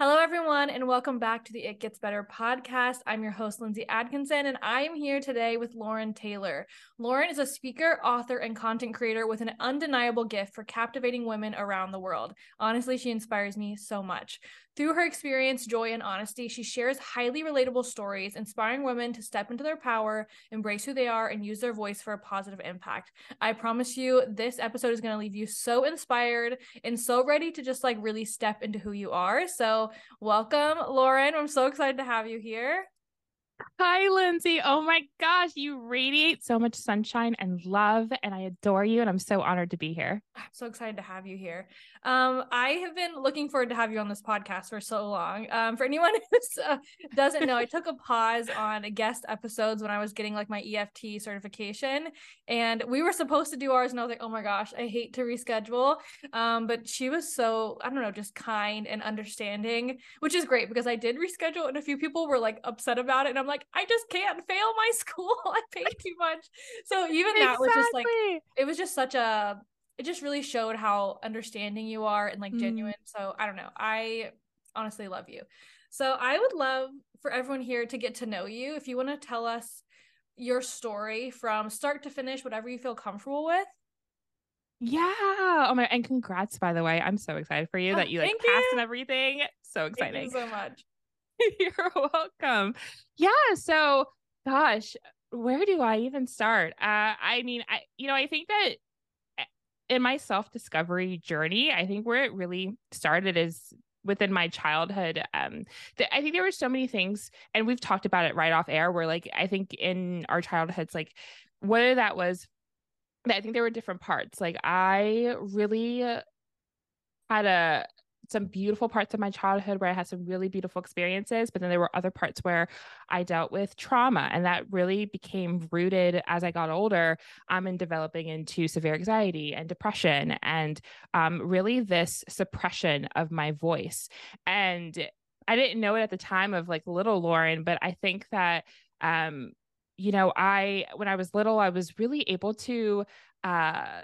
Hello, everyone, and welcome back to the It Gets Better podcast. I'm your host, Lindsay Adkinson, and I am here today with Lauren Taylor. Lauren is a speaker, author, and content creator with an undeniable gift for captivating women around the world. Honestly, she inspires me so much. Through her experience, joy, and honesty, she shares highly relatable stories, inspiring women to step into their power, embrace who they are, and use their voice for a positive impact. I promise you, this episode is going to leave you so inspired and so ready to just like really step into who you are. So, welcome, Lauren. I'm so excited to have you here. Hi, Lindsay. Oh my gosh, you radiate so much sunshine and love, and I adore you. And I'm so honored to be here. I'm so excited to have you here. Um, I have been looking forward to have you on this podcast for so long. Um, for anyone who uh, doesn't know, I took a pause on guest episodes when I was getting like my EFT certification, and we were supposed to do ours, and I was like, oh my gosh, I hate to reschedule. Um, but she was so I don't know, just kind and understanding, which is great because I did reschedule, and a few people were like upset about it, and I'm like, I just can't fail my school. I paid too much. So even that was just like it was just such a it just really showed how understanding you are and like mm. genuine. So I don't know. I honestly love you. So I would love for everyone here to get to know you. If you want to tell us your story from start to finish, whatever you feel comfortable with. Yeah. Oh my and congrats by the way. I'm so excited for you oh, that you like passed you. and everything. So exciting. Thank you so much. You're welcome. Yeah, so gosh, where do I even start? Uh I mean, I you know, I think that in my self discovery journey, I think where it really started is within my childhood um th- i think there were so many things and we've talked about it right off air where like i think in our childhoods like whether that was i think there were different parts. Like i really had a some beautiful parts of my childhood where I had some really beautiful experiences, but then there were other parts where I dealt with trauma. And that really became rooted as I got older um, in developing into severe anxiety and depression and um, really this suppression of my voice. And I didn't know it at the time of like little Lauren, but I think that um, you know, I when I was little, I was really able to uh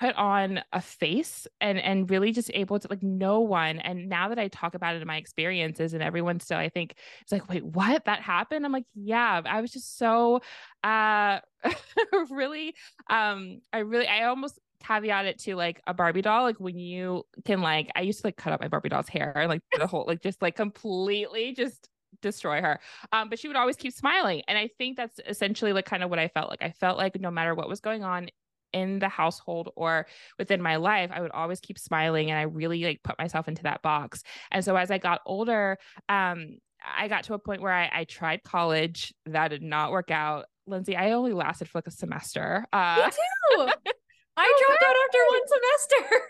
put on a face and and really just able to like no one and now that i talk about it in my experiences and everyone still i think it's like wait what that happened i'm like yeah i was just so uh really um i really i almost caveat it to like a Barbie doll, like when you can like I used to like cut up my Barbie doll's hair and like the whole like just like completely just destroy her. Um, but she would always keep smiling. And I think that's essentially like kind of what I felt like. I felt like no matter what was going on in the household or within my life, I would always keep smiling and I really like put myself into that box. And so as I got older, um, I got to a point where I, I tried college. That did not work out. Lindsay, I only lasted for like a semester. Uh, Me too. I dropped out after one semester.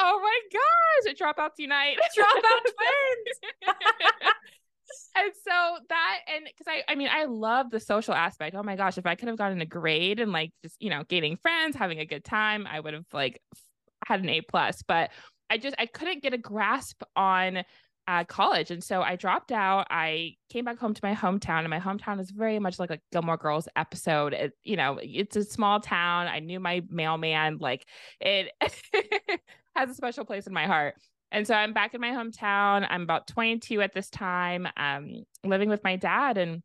Oh my gosh, dropouts unite. Dropout twins and so that and because I I mean I love the social aspect. Oh my gosh, if I could have gotten a grade and like just you know gaining friends, having a good time, I would have like had an A plus. But I just I couldn't get a grasp on uh, college, and so I dropped out. I came back home to my hometown, and my hometown is very much like a Gilmore Girls episode. It, you know, it's a small town. I knew my mailman. Like it has a special place in my heart. And so I'm back in my hometown. I'm about 22 at this time, um, living with my dad. And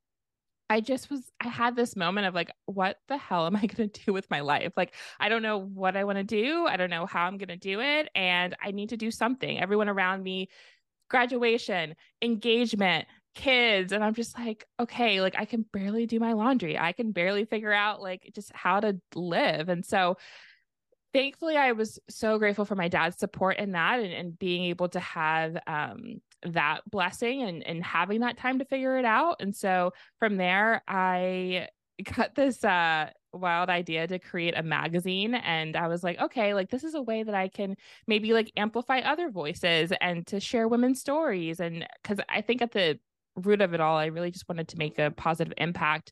I just was, I had this moment of like, what the hell am I going to do with my life? Like, I don't know what I want to do. I don't know how I'm going to do it. And I need to do something. Everyone around me, graduation, engagement, kids. And I'm just like, okay, like I can barely do my laundry. I can barely figure out like just how to live. And so, thankfully i was so grateful for my dad's support in that and, and being able to have um, that blessing and, and having that time to figure it out. And so from there i got this uh, wild idea to create a magazine and i was like okay like this is a way that i can maybe like amplify other voices and to share women's stories. And because i think at the root of it all i really just wanted to make a positive impact.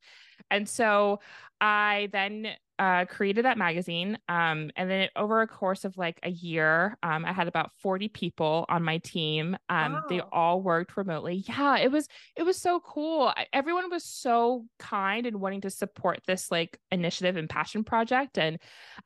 And so i then uh, created that magazine. Um, and then over a course of like a year, um, I had about 40 people on my team. Um, wow. They all worked remotely. Yeah, it was it was so cool. I, everyone was so kind and wanting to support this like initiative and passion project. And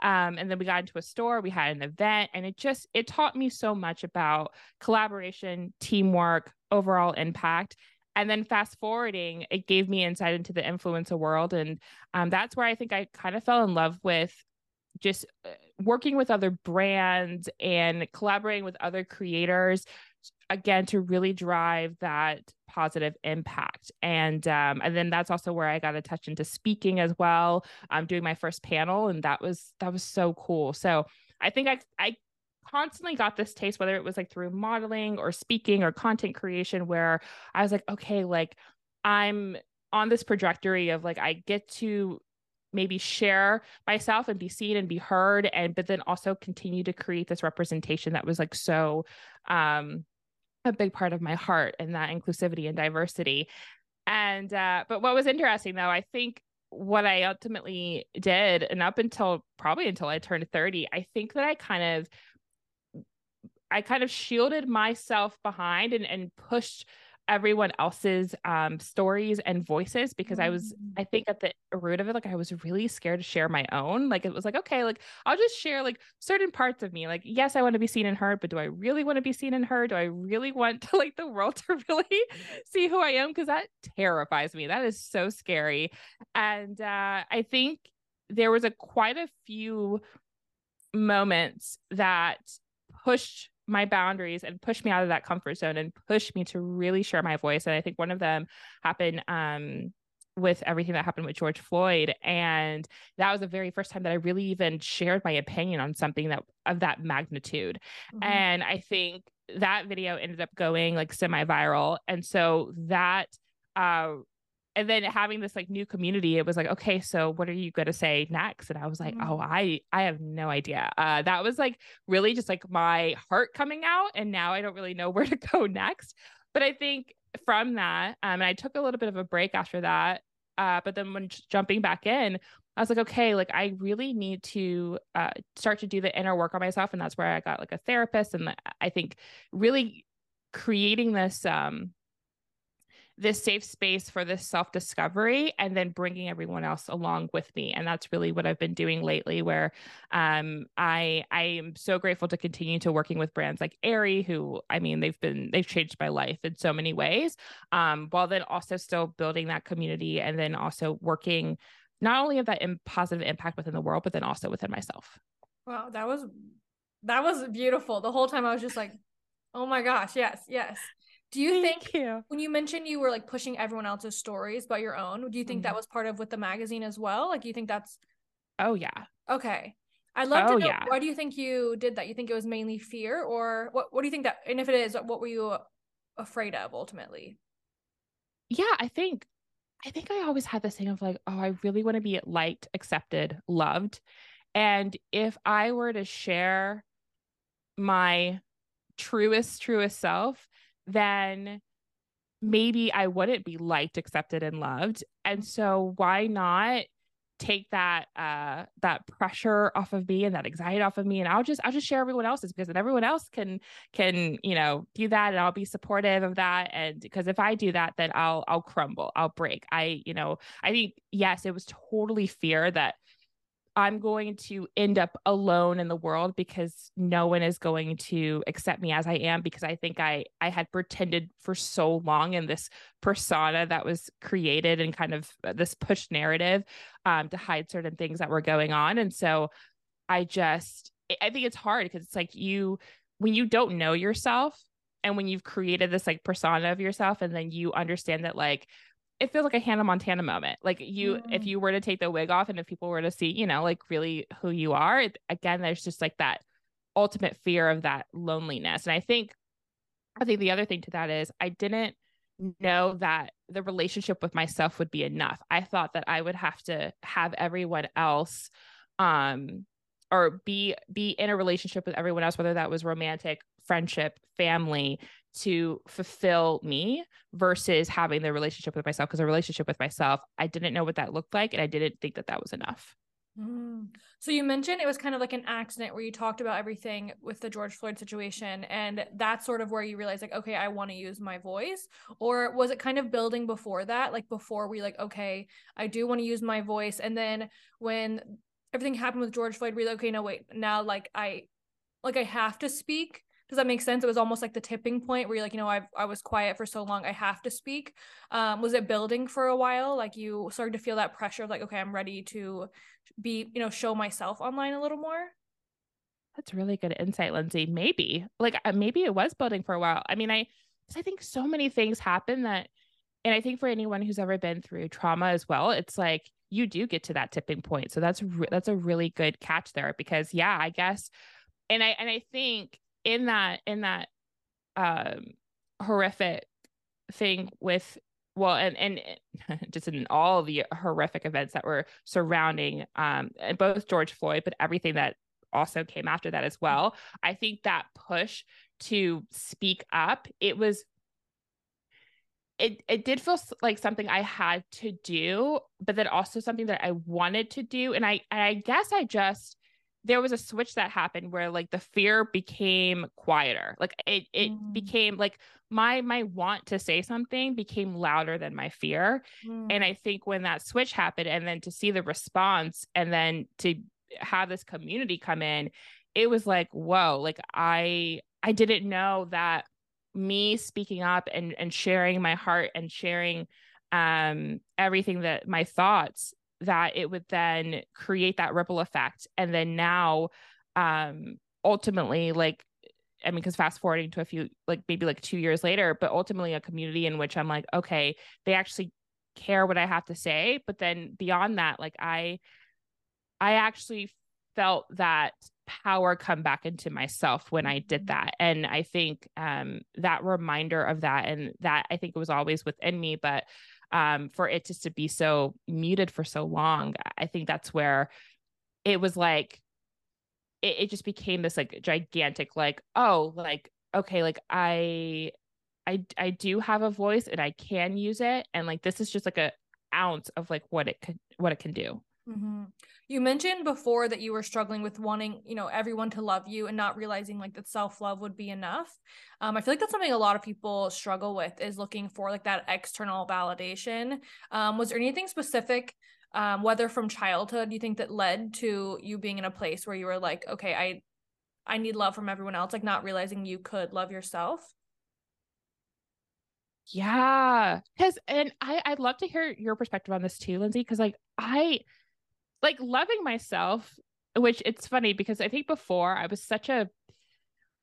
um, and then we got into a store. We had an event, and it just it taught me so much about collaboration, teamwork, overall impact and then fast forwarding it gave me insight into the influencer world. And um, that's where i think i kind of fell in love with just uh, working with other brands and collaborating with other creators again to really drive that positive impact. And um, and then that's also where i got a touch into speaking as well. I'm doing my first panel and that was that was so cool. So i think i i constantly got this taste, whether it was like through modeling or speaking or content creation, where I was like, okay, like I'm on this trajectory of like, I get to maybe share myself and be seen and be heard and but then also continue to create this representation that was like so um a big part of my heart and that inclusivity and diversity. And uh but what was interesting though i think what i ultimately did and up until probably until i turned 30 i think that i kind of I kind of shielded myself behind and, and pushed everyone else's um, stories and voices because I was, mm. I think at the root of it, like I was really scared to share my own. Like it was like, okay, like I'll just share like certain parts of me. Like, yes, I want to be seen and heard, but do I really want to be seen and heard? Do I really want to like the world to really see who I am? Because that terrifies me. That is so scary. And uh, I think there was a quite a few moments that pushed my boundaries and push me out of that comfort zone and push me to really share my voice. And I think one of them happened um, with everything that happened with George Floyd. And that was the very first time that I really even shared my opinion on something that of that magnitude. Mm-hmm. And I think that video ended up going like semi-viral. And so that uh and then having this like new community it was like okay so what are you going to say next? And i was like mm-hmm. oh i i have no idea. Uh that was like really just like my heart coming out and now i don't really know where to go next. But i think from that um and i took a little bit of a break after that uh but then when jumping back in I was like, okay, like I really need to uh, start to do the inner work on myself, and that's where I got like a therapist, and I think really creating this um this safe space for this self discovery and then bringing everyone else along with me. And that's really what i've been doing lately where um, i i am so grateful to continue to working with brands like Aerie who i mean they've been they've changed my life in so many ways um, while then also still building that community and then also working not only of that in positive impact within the world but then also within myself. Wow that was that was beautiful. The whole time i was just like oh my gosh yes yes do you Thank think you. when you mentioned you were like pushing everyone else's stories but your own, do you think mm-hmm. that was part of with the magazine as well? Like, do you think that's? Oh yeah. Okay. I'd love oh, to know yeah. why do you think you did that? You think it was mainly fear, or what? What do you think that? And if it is, what were you afraid of ultimately? Yeah, I think, I think I always had this thing of like, oh, I really want to be liked, accepted, loved, and if I were to share my truest, truest self, then maybe I wouldn't be liked, accepted, and loved. And so why not take that uh that pressure off of me and that anxiety off of me? And I'll just I'll just share everyone else's because then everyone else can can you know do that and I'll be supportive of that. And because if I do that then I'll I'll crumble I'll break. I you know I think yes it was totally fear that I'm going to end up alone in the world because no one is going to accept me as I am because I think I I had pretended for so long in this persona that was created and kind of uh, this push narrative um, to hide certain things that were going on. And so I just I think it's hard because it's like you when you don't know yourself and when you've created this like persona of yourself and then you understand that like it feels like a Hannah Montana moment. Like you, mm. if you were to take the wig off and if people were to see, you know, like really who you are, it, again, there's just like that ultimate fear of that loneliness. And I think, I think the other thing to that is I didn't know that the relationship with myself would be enough. I thought that I would have to have everyone else, um, or be be in a relationship with everyone else, whether that was romantic, friendship, family, to fulfill me versus having the relationship with myself because a relationship with myself i didn't know what that looked like and i didn't think that that was enough Mm. So you mentioned it was kind of like an accident where you talked about everything with the George Floyd situation and that's sort of where you realized like okay I want to use my voice or was it kind of building before that like before we like okay I do want to use my voice and then when everything happened with George Floyd we like okay no wait now like I like I have to speak does that make sense. It was almost like the tipping point where you're like you know i i was quiet for so long i have to speak. Um was it building for a while? Like you started to feel that pressure of like okay i'm ready to be you know show myself online a little more? That's really good insight lindsay. Maybe. Like uh, maybe it was building for a while. I mean i i think so many things happen that and i think for anyone who's ever been through trauma as well it's like you do get to that tipping point. So that's re- that's a really good catch there because yeah i guess and i and i think in that in that um horrific thing with well and and just in all the horrific events that were surrounding um both George Floyd but everything that also came after that as well i think that push to speak up it was it it did feel like something i had to do but then also something that i wanted to do and i and i guess i just there was a switch that happened where like the fear became quieter like it it mm. became like my my want to say something became louder than my fear mm. and i think when that switch happened and then to see the response and then to have this community come in it was like whoa like i i didn't know that me speaking up and and sharing my heart and sharing um everything that my thoughts that it would then create that ripple effect and then now um ultimately like I mean, because fast forwarding to a few, like maybe like two years later, but ultimately a community in which I'm like, okay, they actually care what I have to say. But then beyond that, like I, I actually felt that power come back into myself when I did mm-hmm. that. And I think um, that reminder of that, and that I think it was always within me, but um, for it just to be so muted for so long. I think that's where it was like, it, it just became this like gigantic, like, oh, like, okay, like I, I, I do have a voice and I can use it. And like, this is just like a ounce of like what it could, what it can do. Mm-hmm. You mentioned before that you were struggling with wanting, you know, everyone to love you and not realizing like that self love would be enough. Um, I feel like that's something a lot of people struggle with is looking for like that external validation. Um, was there anything specific, um, whether from childhood, you think that led to you being in a place where you were like, okay, I, I need love from everyone else, like not realizing you could love yourself? Yeah, because and I I'd love to hear your perspective on this too, Lindsay. Because like I like loving myself, which it's funny because I think before I was such a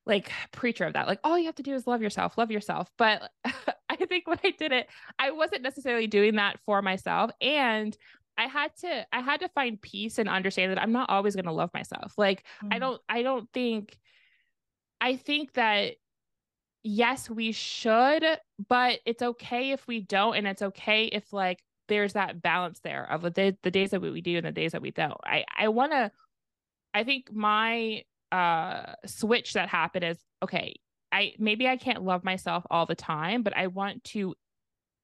like preacher of that like all you have to do is love yourself love yourself. But i think when i did it i wasn't necessarily doing that for myself. And i had to i had to find peace and understand that i'm not always going to love myself. Like mm-hmm. i don't i don't think i think that yes we should but it's okay if we don't. And it's okay if like there's that balance there of the, the days that we do and the days that we don't. I I want to. I think my uh switch that happened is okay. I maybe I can't love myself all the time, but I want to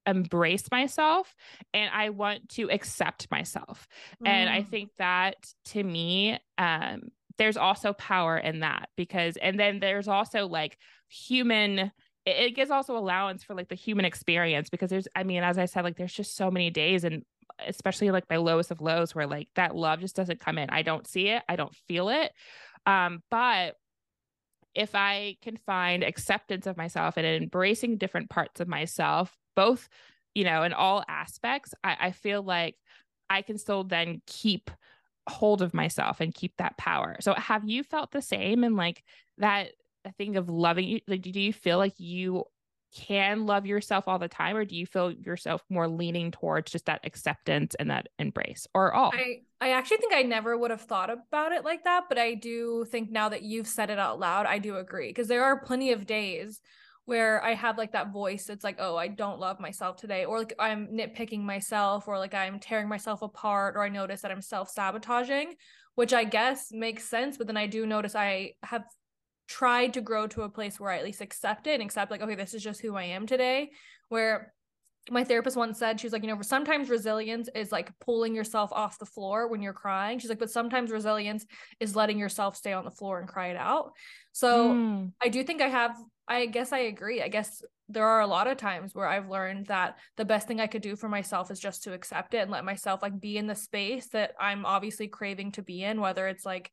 embrace myself and I want to accept myself. Mm. And I mm. think that to me, um, there's also power in that because, and then there's also like human it, gives also allowance for like the human experience because there's i mean as i said like there's just so many days and especially like my lowest of lows where like that love just doesn't come in. I don't see it. I don't feel it. Um but if i can find acceptance of myself and embracing different parts of myself both you know in all aspects i, I feel like i can still then keep hold of myself and keep that power. So have you felt the same and like that a thing of loving you like do you feel like you can love yourself all the time or do you feel yourself more leaning towards just that acceptance and that embrace or all? I i actually think i never would have thought about it like that but i do think now that you've said it out loud i do agree because there are plenty of days where i have like that voice it's like oh i don't love myself today or like i'm nitpicking myself or like i'm tearing myself apart or i notice that i'm self-sabotaging which i guess makes sense but then i do notice i have tried to grow to a place where I at least accept it and accept like, okay, this is just who I am today. Where my therapist once said she was like you know sometimes resilience is like pulling yourself off the floor when you're crying she's like but sometimes resilience is letting yourself stay on the floor and cry it out so mm. i do think i have i guess i agree i guess there are a lot of times where i've learned that the best thing i could do for myself is just to accept it and let myself like be in the space that i'm obviously craving to be in whether it's like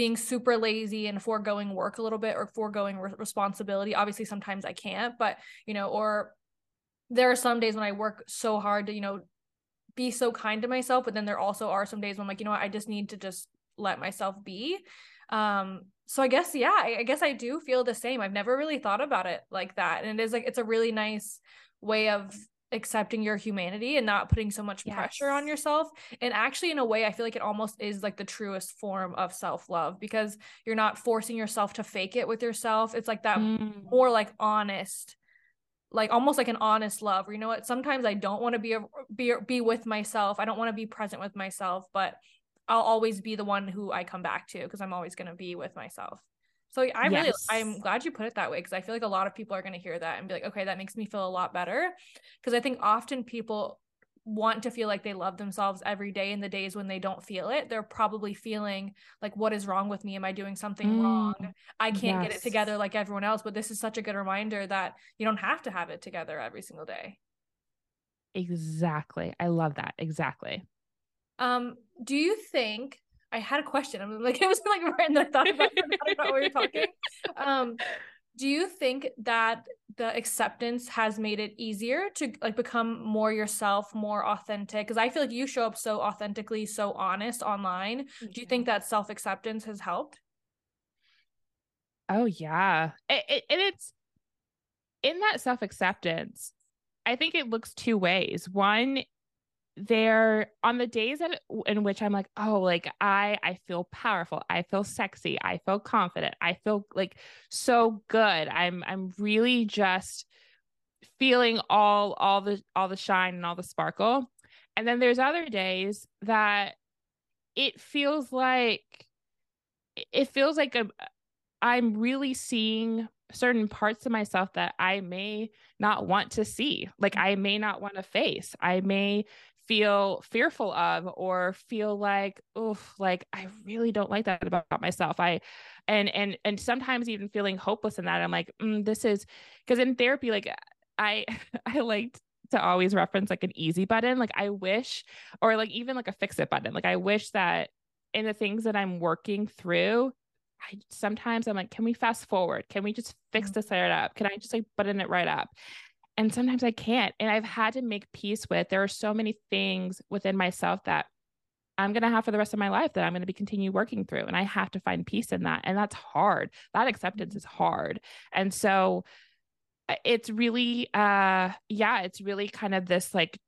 being super lazy and foregoing work a little bit or foregoing re- responsibility obviously sometimes i can't but you know or there are some days when I work so hard to, you know, be so kind to myself, but then there also are some days when I'm like, you know what, I just need to just let myself be. Um, so I guess, yeah, I, I guess I do feel the same. I've never really thought about it like that. And it is like, it's a really nice way of accepting your humanity and not putting so much yes. pressure on yourself and actually in a way i feel like it almost is like the truest form of self-love because you're not forcing yourself to fake it with yourself it's like that mm. more like honest like almost like an honest love where you know what sometimes i don't want to be a, be be with myself i don't want to be present with myself but i'll always be the one who i come back to because i'm always going to be with myself so i yes. really i'm glad you put it that way because i feel like a lot of people are going to hear that and be like okay that makes me feel a lot better. Because i think often people want to feel like they love themselves every day in the days when they don't feel it they're probably feeling like what is wrong with me? Am i doing something mm, wrong i can't yes. get it together like everyone else but this is such a good reminder that you don't have to have it together every single day. Exactly. I love that. Exactly. Um do you think i had a question. I'm like it was like right and then i thought about, about what we talking. Um do you think that the acceptance has made it easier to like become more yourself more authentic? Because i feel like you show up so authentically so honest online. Do you think that self-acceptance has helped? Oh yeah. It, it, and it's in that self-acceptance i think it looks two ways. One there on the days that in which I'm like, oh, like I I feel powerful, I feel sexy, I feel confident, I feel like so good. I'm I'm really just feeling all all the all the shine and all the sparkle. And then there's other days that it feels like it feels like a, I'm really seeing certain parts of myself that I may not want to see, like mm. I may not want to face. I may feel fearful of or feel like oh like i really don't like that about myself i and and and sometimes even feeling hopeless in that i'm like mm, this is because in therapy like i i liked to always reference like an easy button like i wish or like even like a fix it button like i wish that in the things that i'm working through I sometimes I'm like, can we fast forward? Can we just fix mm. this right up? Can I just like button it right up? And sometimes I can't. And I've had to make peace with there are so many things within myself that I'm going to have for the rest of my life that I'm going to be continue working through. And I have to find peace in that. And that's hard. That acceptance is hard. And so uh, it's really, uh, yeah, it's really kind of this like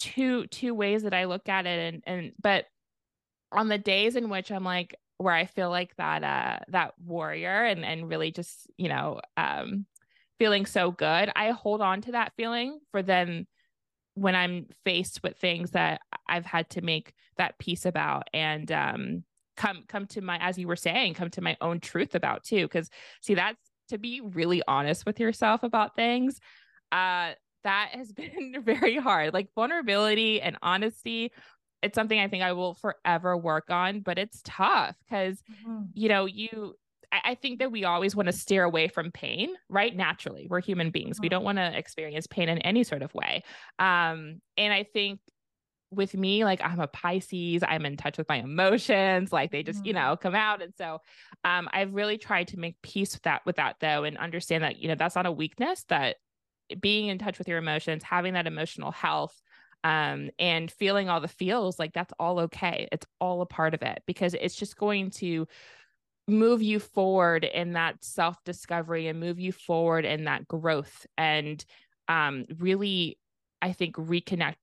two, two ways that I look at it. And, and, but on the days in which I'm like, where I feel like that, uh, that warrior and, and really just, you know, um, feeling so good, I hold on to that feeling for then when I'm faced with things that I've had to make that peace about and um come come to my as you were saying, come to my own truth about too. Cause see, that's to be really honest with yourself about things. Uh that has been very hard. Like vulnerability and honesty it's something I think I will forever work on, but it's tough because, mm-hmm. you know, you I think that we always want to steer away from pain, right? Naturally, we're human beings. We mm-hmm. don't want to experience pain in any sort of way. Um, and I think with me, like I'm a Pisces, I'm in touch with my emotions, like they just, mm-hmm. you know, come out. And so um, I've really tried to make peace with that, with that though, and understand that, you know, that's not a weakness, that being in touch with your emotions, having that emotional health um, and feeling all the feels like that's all okay. It's all a part of it because it's just going to move you forward in that self discovery and move you forward in that growth and um, really i think reconnect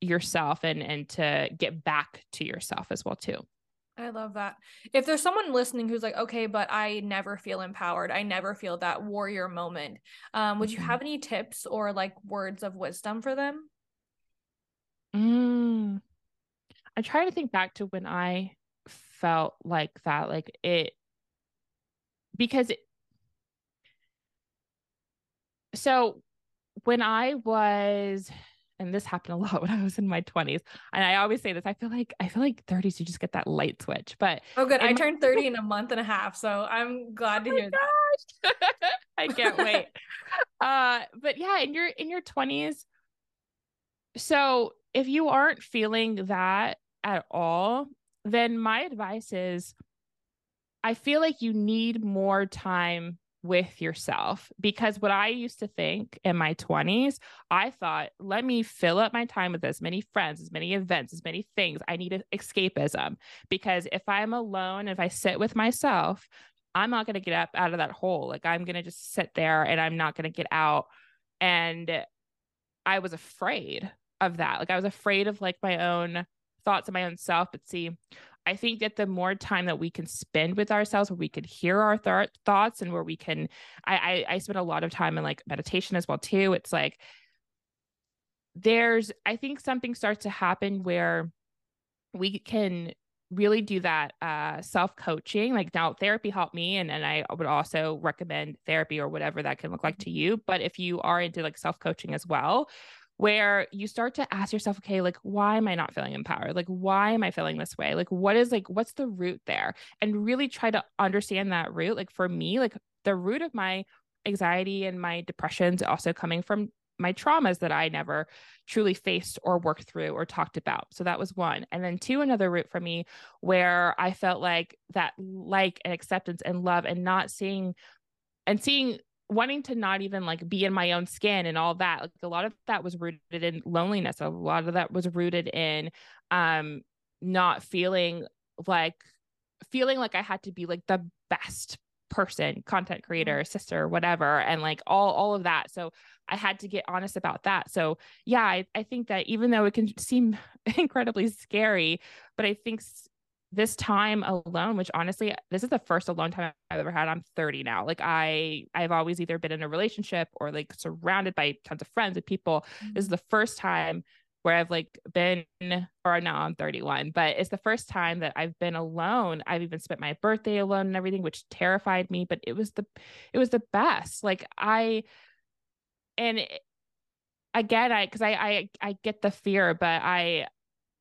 yourself and and to get back to yourself as well too I love that. If there's someone listening who's like, okay, but I never feel empowered, I never feel that warrior moment, um, would mm-hmm. you have any tips or like words of wisdom for them? Mm. I try to think back to when I felt like that. Like it, because it, so when I was and this happened a lot when I was in my 20s. And I always say this, I feel like I feel like 30s you just get that light switch. But Oh good. I my- turned 30 in a month and a half. So I'm glad to oh hear that. I can't wait. uh but yeah, in your in your 20s. So if you aren't feeling that at all, then my advice is I feel like you need more time with yourself because what I used to think in my 20s, I thought, let me fill up my time with as many friends, as many events, as many things. I need escapism because if I'm alone, if I sit with myself, I'm not going to get up out of that hole. Like I'm going to just sit there and I'm not going to get out. And I was afraid of that. Like I was afraid of like my own thoughts of my own self. But see, I think that the more time that we can spend with ourselves, where we could hear our th- thoughts and where we can, I, I, I spend a lot of time in like meditation as well too. It's like there's, I think something starts to happen where we can really do that uh, self coaching. Like now, therapy helped me, and and I would also recommend therapy or whatever that can look like to you. But if you are into like self coaching as well, where you start to ask yourself, okay, like, why am I not feeling empowered? Like, why am I feeling this way? Like, what is like, what's the root there? And really try to understand that root. Like, for me, like, the root of my anxiety and my depressions also coming from my traumas that I never truly faced or worked through or talked about. So that was one. And then two, another root for me where I felt like that like and acceptance and love and not seeing and seeing wanting to not even like be in my own skin and all that like a lot of that was rooted in loneliness. A lot of that was rooted in um not feeling like feeling like i had to be like the best person content mm-hmm. creator sister whatever and like all all of that. So i had to get honest about that. So yeah i, I think that even though it can seem incredibly scary but i think this time alone which honestly this is the first alone time i've ever had. I'm 30 now. Like i i've always either been in a relationship or like surrounded by tons of friends and people. Mm-hmm. this is the first time where i've like been or now i'm 31 but it's the first time that i've been alone. I've even spent my birthday alone and everything which terrified me but it was the it was the best. Like i and again i because I, I i get the fear but i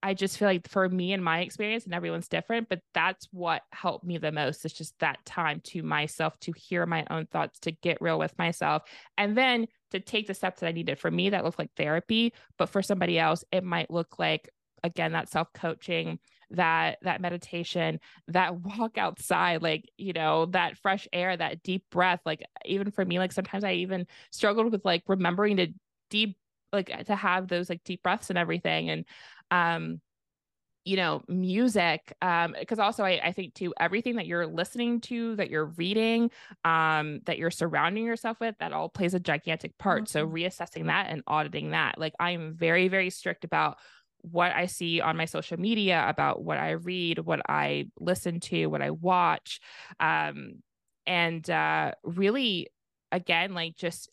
I just feel like for me and my experience, and everyone's different, but that's what helped me the most. It's just that time to myself to hear my own thoughts, to get real with myself, and then to take the steps that I needed. For me, that looked like therapy, but for somebody else, it might look like again that self coaching that that meditation that walk outside like you know that fresh air that deep breath like even for me like sometimes i even struggled with like remembering to deep like to have those like deep breaths and everything and um you know music um because also I, I think too everything that you're listening to that you're reading um that you're surrounding yourself with that all plays a gigantic part mm-hmm. so reassessing that and auditing that like i'm very very strict about what i see on my social media about what i read what i listen to what i watch um and uh really again like just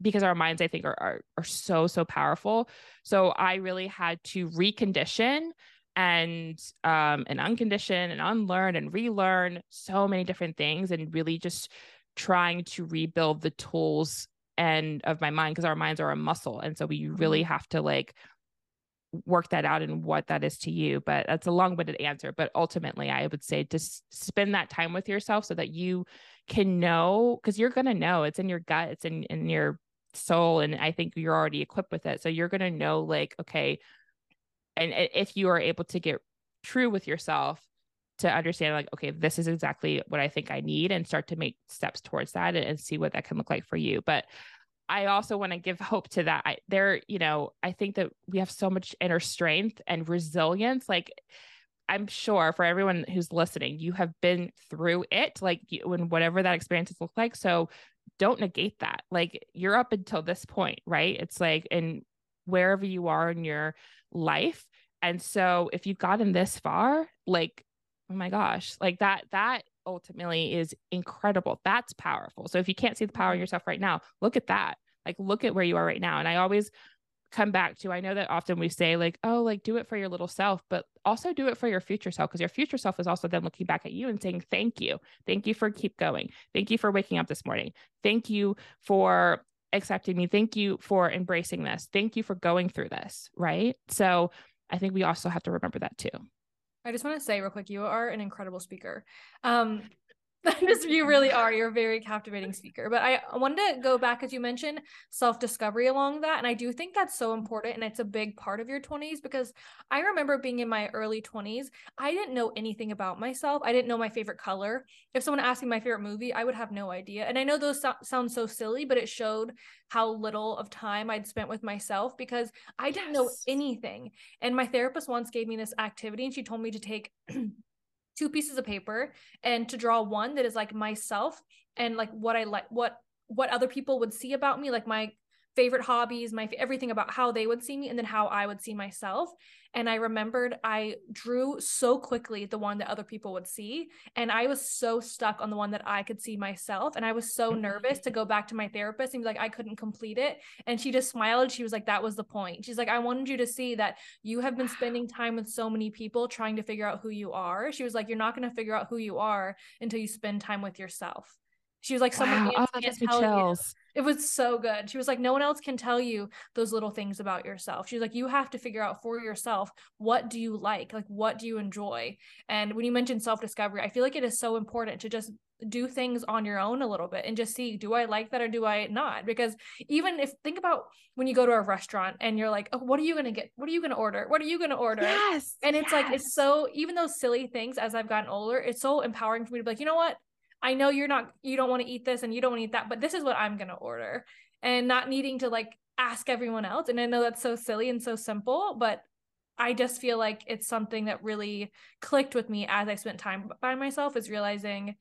because our minds i think are, are are so so powerful. So i really had to recondition and um and uncondition and unlearn and relearn so many different things and really just trying to rebuild the tools and of my mind because our minds are a muscle. And so we really mm-hmm. have to like work that out and what that is to you but that's a long-winded answer. But ultimately i would say just spend that time with yourself so that you can know because you're going to know. It's in your gut. It's in in your soul and i think you're already equipped with it. So you're going to know like okay and if you are able to get true with yourself to understand like okay this is exactly what i think i need and start to make steps towards that and, and see what that can look like for you. But i also want to give hope to that. I, there you know i think that we have so much inner strength and resilience. Like I'm sure for everyone who's listening, you have been through it, like you, when whatever that experience has looked like. So don't negate that. Like you're up until this point, right? It's like in wherever you are in your life. And so if you've gotten this far, like, oh my gosh, like that, that ultimately is incredible. That's powerful. So if you can't see the power in mm-hmm. yourself right now, look at that. Like, look at where you are right now. And I always come back to i know that often we say like oh like do it for your little self but also do it for your future self because your future self is also then looking back at you and saying thank you thank you for keep going thank you for waking up this morning thank you for accepting me. Thank you for embracing this. Thank you for going through this. Right. So I think we also have to remember that too. I just want to say real quick, you are an incredible speaker. Um, just you really are. You're a very captivating speaker. But I wanted to go back as you mentioned self discovery along that, and I do think that's so important, and it's a big part of your 20s because I remember being in my early 20s. I didn't know anything about myself. I didn't know my favorite color. If someone asked me my favorite movie, I would have no idea. And I know those so- sound so silly, but it showed how little of time I'd spent with myself because I didn't yes. know anything. And my therapist once gave me this activity, and she told me to take two pieces of paper and to draw one that is like myself and like what I like what what other people would see about me like my favorite hobbies, my everything about how they would see me and then how I would see myself. And I remembered I drew so quickly the one that other people would see. And I was so stuck on the one that I could see myself. And I was so mm-hmm. nervous to go back to my therapist and be like, I couldn't complete it. And she just smiled. She was like, That was the point. She's like, I wanted you to see that you have been spending time with so many people trying to figure out who you are. She was like, You're not going to figure out who you are until you spend time with yourself. She was like, someone wow. oh, tell chills. you. It was so good. She was like, no one else can tell you those little things about yourself. She's like, you have to figure out for yourself what do you like, like what do you enjoy. And when you mentioned self discovery, I feel like it is so important to just do things on your own a little bit and just see do I like that or do I not? Because even if think about when you go to a restaurant and you're like, oh, what are you gonna get? What are you gonna order? What are you gonna order? Yes. And it's yes. like it's so even those silly things as I've gotten older, it's so empowering for me to be like, you know what? I know you're not you don't want to eat this and you don't want to eat that, but this is what I'm going to order. And not needing to like ask everyone else. And I know that's so silly and so simple, but I just feel like it's something that really clicked with me as I spent time by myself is realizing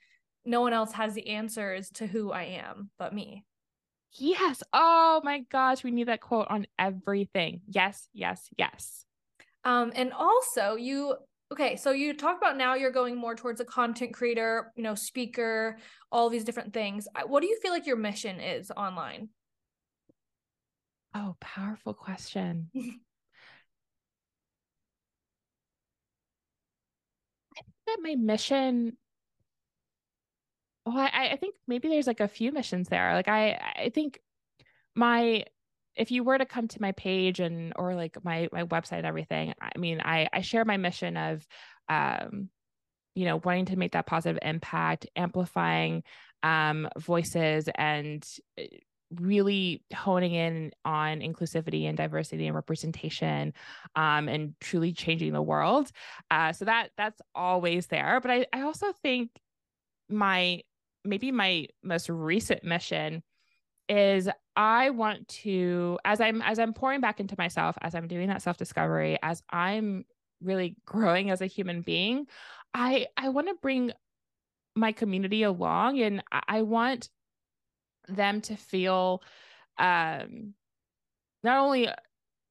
no one else has the answers to who I am but me. Yes. Oh my gosh, we need that quote on everything. Yes, yes, yes. Um, and also you okay so you talk about now you're going more towards a content creator you know speaker all these different things. What do you feel like your mission is online? Oh powerful question. I think that my mission well I, I think maybe there's like a few missions there. Like i i think my if you were to come to my page and or like my my website and everything i mean i i share my mission of um you know wanting to make that positive impact amplifying um voices and uh, really honing in on inclusivity and diversity and representation um, and truly changing the world. Uh, so that that's always there. But I, I also think my maybe my most recent mission is I want to as I'm as I'm pouring back into myself as I'm doing that self-discovery as I'm really growing as a human being I I want to bring my community along and I want them to feel um not only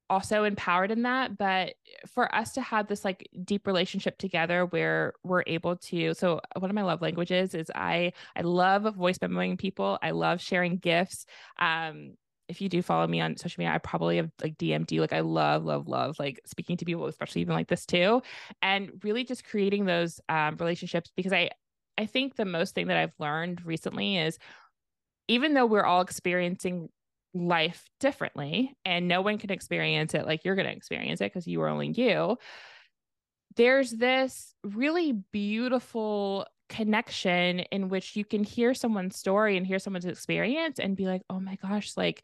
also empowered in that but for us to have this like deep relationship together where we're able to so one of my love languages is i i love voice memoing people i love sharing gifts um if you do follow me on social media, I probably have like DM'd you. Like I love, love, love like speaking to people, especially even like this too. And really just creating those um, relationships because I I think the most thing that I've learned recently is even though we're all experiencing life differently and no one can experience it like you're going to experience it because you are only you there's this really beautiful connection in which you can hear someone's story and hear someone's experience and be like oh my gosh like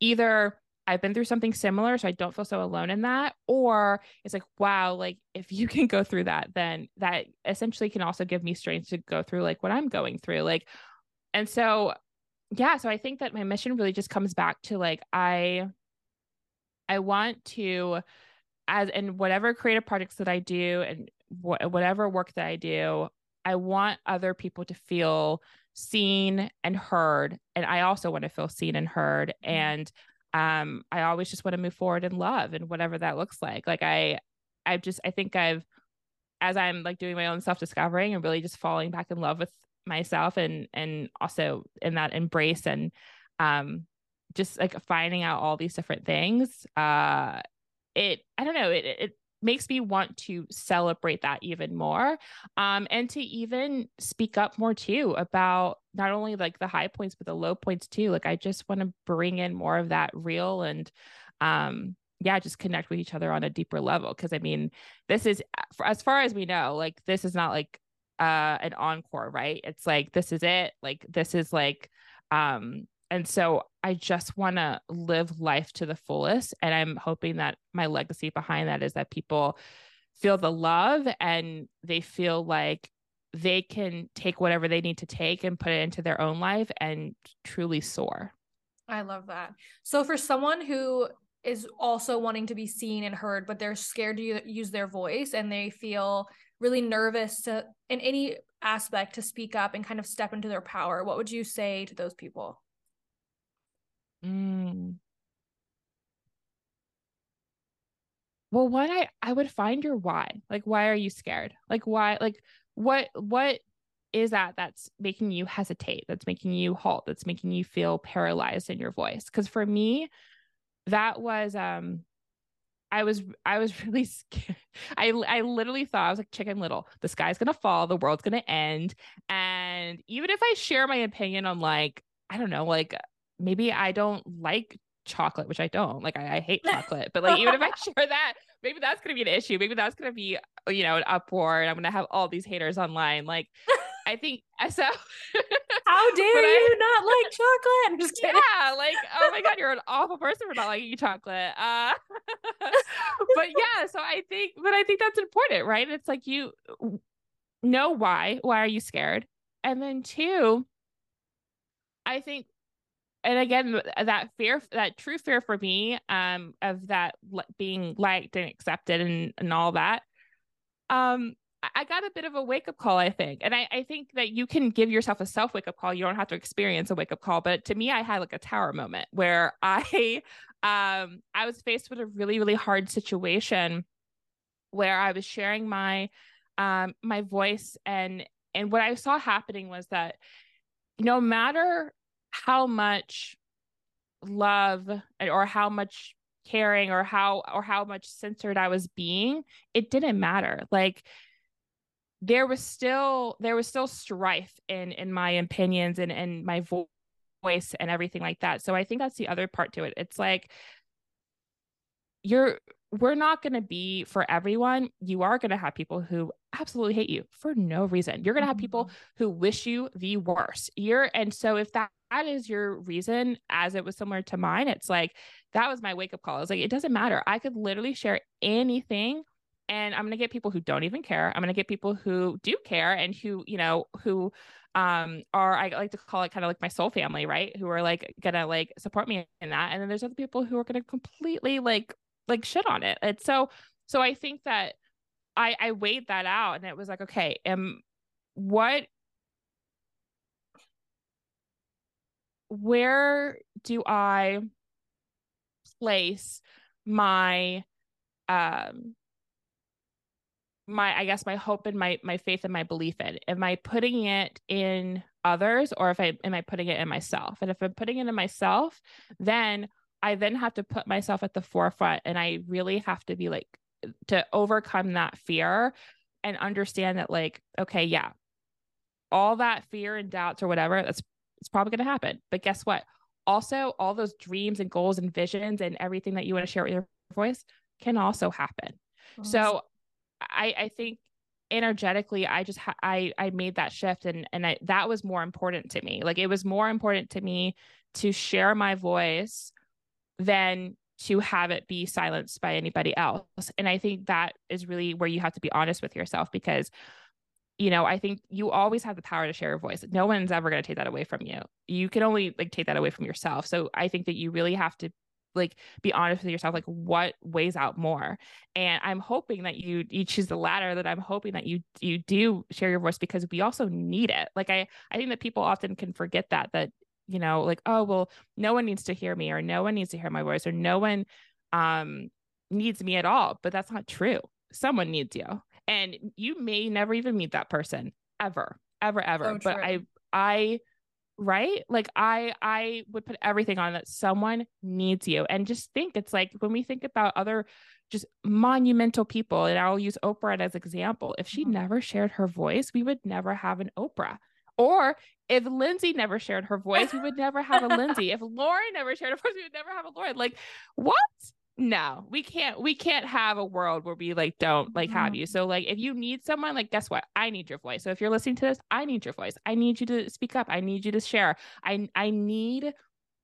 either I've been through something similar, so I don't feel so alone in that. Or it's like, wow, like if you can go through that, then that essentially can also give me strength to go through like what I'm going through. Like, and so yeah, so I think that my mission really just comes back to like I I want to as in whatever creative projects that I do and wh- whatever work that I do, I want other people to feel seen and heard and I also want to feel seen and heard mm-hmm. and um I always just want to move forward in love and whatever that looks like. Like I I just I think I've as I'm like doing my own self discovering and really just falling back in love with myself and and also in that embrace and um just like finding out all these different things uh it i don't know it it makes me want to celebrate that even more um and to even speak up more too about not only like the high points but the low points too. Like i just want to bring in more of that real and um yeah just connect with each other on a deeper level. Because i mean this is as far as we know like this is not like uh an encore right it's like this is it like this is like um and so I just want to live life to the fullest. And I'm hoping that my legacy behind that is that people feel the love and they feel like they can take whatever they need to take and put it into their own life and truly soar. I love that. So, for someone who is also wanting to be seen and heard, but they're scared to use their voice and they feel really nervous to, in any aspect, to speak up and kind of step into their power, what would you say to those people? Mm. Well, one, I I would find your why. Like, why are you scared? Like, why? Like, what what is that that's making you hesitate? That's making you halt? That's making you feel paralyzed in your voice? Because for me, that was um I was I was really scared. I I literally thought I was like chicken little. The sky's gonna fall, the world's gonna end. And even if I share my opinion on like, I don't know, like maybe I don't like chocolate, which I don't. Like I, I hate chocolate, but like even if I share that, maybe that's gonna be an issue. Maybe that's gonna be you know an uproar, and I'm gonna have all these haters online. Like I think so. How dare you I, not like chocolate? I'm just kidding. Yeah, like oh my god, you're an awful person for not liking chocolate. Uh, but yeah, so I think, but I think that's important, right? It's like you know why. Why are you scared? And then two, I think and again that fear that true fear for me um of that being liked and accepted and, and all that um I got a bit of a wake up call, I think. And I, I think that you can give yourself a self wake up call. You don't have to experience a wake up call. But to me, I had like a tower moment where I um I was faced with a really, really hard situation where I was sharing my um my voice and and what I saw happening was that no matter how much love or how much caring or how or how much censored I was being, it didn't matter. Like there was still there was still strife in in my opinions and and my vo- voice and everything like that. So I think that's the other part to it. It's like you're we're not going to be for everyone. You are going to have people who absolutely hate you for no reason. You're going to have people mm-hmm. who wish you the worst. You're and so if that that is your reason, as it was similar to mine, it's like that was my wake up call. I was like, it doesn't matter. I could literally share anything and I'm going to get people who don't even care. I'm going to get people who do care and who, you know, who um are I like to call it kind of like my soul family, right? Who are like to like support me in that. And then there's other people who are going to completely like like shit on it. And so so I think that I I weighed that out and it was like, okay, am what where do I place my um my I guess my hope and my my faith and my belief in? Am I putting it in others or if I am I putting it in myself? And if I'm putting it in myself, then I then have to put myself at the forefront and I really have to be like to overcome that fear and understand that like okay, yeah. All that fear and doubts or whatever, that's it's probably going to happen. But guess what? Also, all those dreams and goals and visions and everything that you want to share with your voice can also happen. Awesome. So I, I think energetically i just ha- i i made that shift and and I, that was more important to me like it was more important to me to share my voice than to have it be silenced by anybody else and i think that is really where you have to be honest with yourself because you know, I think you always have the power to share your voice. No one's ever going to take that away from you. You can only like take that away from yourself. So I think that you really have to like be honest with yourself like what weighs out more? And i'm hoping that you you choose the latter that i'm hoping that you you do share your voice because we also need it. Like i i think that people often can forget that that you know like oh well no one needs to hear me or no one needs to hear my voice or no one um needs me at all. But that's not true. Someone needs you. And you may never even meet that person ever ever ever. So but i i right like i i would put everything on that someone needs you and just think it's like when we think about other just monumental people and i'll use oprah as example if she mm-hmm. never shared her voice we would never have an oprah or if Lindsay never shared her voice, we would never have a Lindsay. If Lauren never shared her voice, we would never have a Lauren. Like, what? No we can't we can't have a world where we like don't like have you. Mm-hmm. so like if you need someone like guess what? I need your voice. So if you're listening to this i need your voice. I need you to speak up. I need you to share. I i need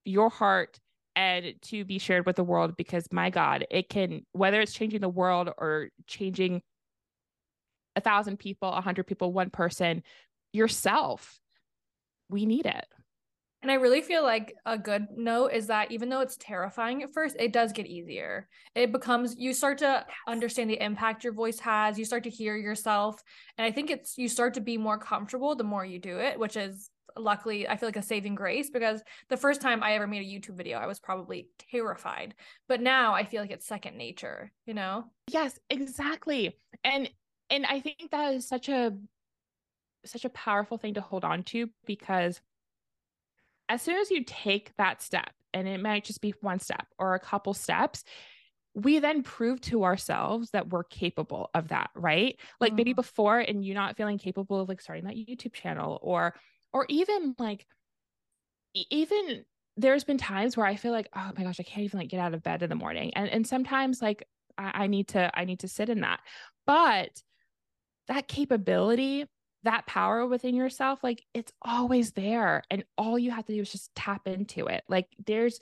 your heart and to be shared with the world because my god it can whether it's changing the world or changing a thousand people a hundred people one person yourself we need it and I really feel like a good note is that even though it's terrifying at first, it does get easier. It becomes you start to understand the impact your voice has, you start to hear yourself. And I think it's you start to be more comfortable the more you do it, which is luckily I feel like a saving grace because the first time I ever made a YouTube video, I was probably terrified. But now I feel like it's second nature, you know? Yes, exactly. And and I think that is such a such a powerful thing to hold on to because as soon as you take that step, and it might just be one step or a couple steps, we then prove to ourselves that we're capable of that, right? Like mm. maybe mm-hmm. before and you not feeling capable of like starting that YouTube channel or or even like even there's been times where I feel like, oh my gosh, I can't even like get out of bed in the morning. And and sometimes like I, I need to I need to sit in that. But that capability that power within yourself, like it's always there. And all you have to do is just tap into it. Like there's,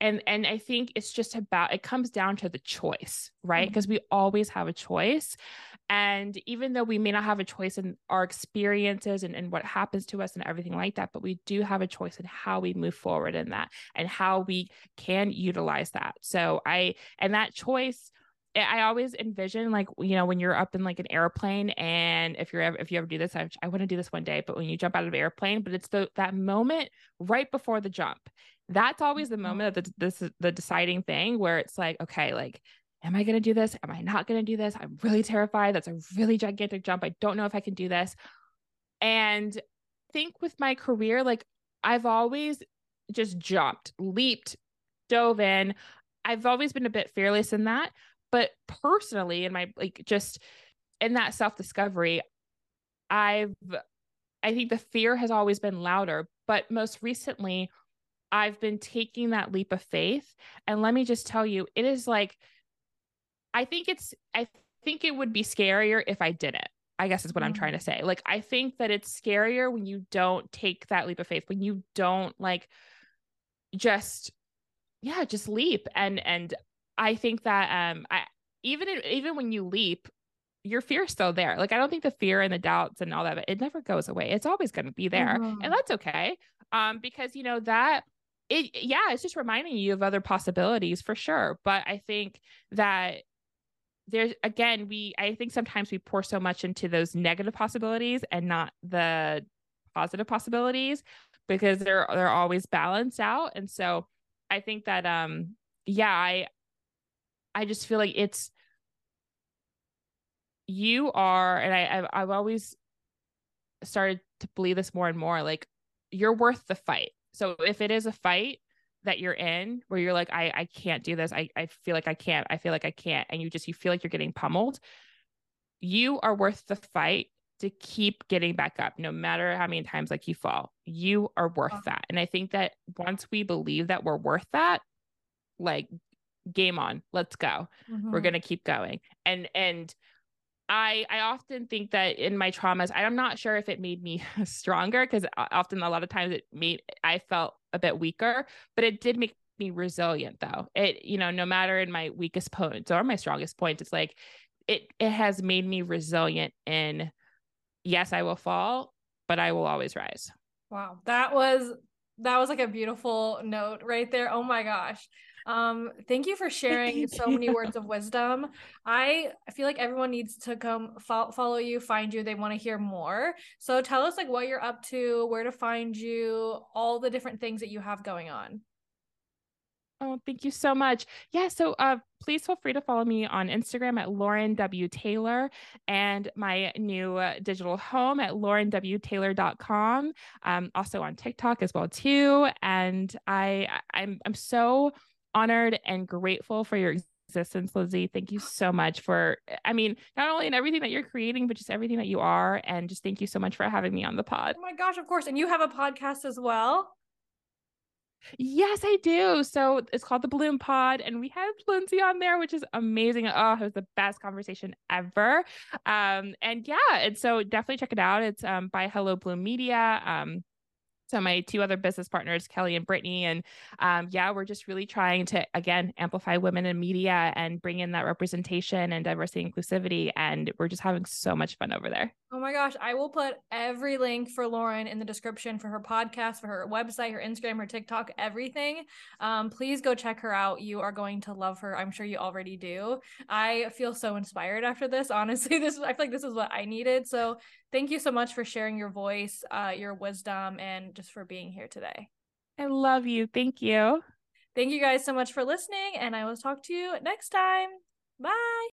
and and i think it's just about it comes down to the choice right because mm-hmm. we always have a choice and even though we may not have a choice in our experiences and, and what happens to us and everything like that but we do have a choice in how we move forward in that and how we can utilize that so i and that choice I always envision like you know when you're up in like an airplane and if you're ever if you ever do this I, I want to do this one day but when you jump out of an airplane but it's the that moment right before the jump. That's always the mm-hmm. moment of the this the deciding thing where it's like okay like am I going to do this? Am I not going to do this? I'm really terrified. That's a really gigantic jump. I don't know if I can do this. And I think with my career like I've always just jumped leaped dove in. I've always been a bit fearless in that but personally, in my like just in that self discovery, I've, I think the fear has always been louder. But most recently, I've been taking that leap of faith. And let me just tell you, it is like, I think it's, I think it would be scarier if I did it. I guess is what mm-hmm. I'm trying to say. Like, I think that it's scarier when you don't take that leap of faith, when you don't like just, yeah, just leap. And, and I think that um I even even when you leap, your fear's still there. Like I don't think the fear and the doubts and all that but it never goes away. It's always going to be there. Mm-hmm. And that's okay. Um because you know that it yeah, it's just reminding you of other possibilities for sure. But I think that there's again we I think sometimes we pour so much into those negative possibilities and not the positive possibilities because they're they're always balanced out. And so I think that um yeah, I I just feel like it's you are, and I I've, I've always started to believe this more and more. Like you're worth the fight. So if it is a fight that you're in where you're like, I I can't do this. I I feel like I can't. I feel like I can't, and you just you feel like you're getting pummeled. You are worth the fight to keep getting back up no matter how many times like you fall you are worth that and i think that once we believe that we're worth that like game on let's go. Mm-hmm. we're going to keep going. And and i i often think that in my traumas i'm not sure if it made me stronger because often a lot of times it made i felt a bit weaker but it did make me resilient though. It you know no matter in my weakest points or my strongest points it's like it it has made me resilient in yes i will fall but i will always rise. Wow. That was that was like a beautiful note right there. Oh my gosh um, thank you for sharing so many words of wisdom. I feel like everyone needs to come fo- follow you, find you. They want to hear more. So tell us like what you're up to, where to find you, all the different things that you have going on. Oh, thank you so much. Yeah, so uh, please feel free to follow me on Instagram at Lauren W. Taylor and my new uh, digital home at laurenwtaylor.com. Um, also on TikTok as well too. And I I'm I'm so honored and grateful for your existence, Lizzie. Thank you so much for I mean, not only in everything that you're creating, but just everything that you are. And just thank you so much for having me on the pod. Oh my gosh, of course. And you have a podcast as well. Yes, I do. So it's called the Bloom Pod, and we had Lindsay on there, which is amazing. Oh, it was the best conversation ever. Um, and yeah, and so definitely check it out. It's um by Hello Bloom Media. Um, so my two other business partners kelly and brittany and um, yeah we're just really trying to again amplify women in media and bring in that representation and diversity and inclusivity and we're just having so much fun over there Oh my gosh, I will put every link for Lauren in the description for her podcast, for her website, her Instagram, her TikTok, everything. Um, please go check her out. You are going to love her. I'm sure you already do. I feel so inspired after this. Honestly, this I feel like this is what I needed. So thank you so much for sharing your voice, uh, your wisdom, and just for being here today. I love you. Thank you. Thank you guys so much for listening, and I will talk to you next time. Bye.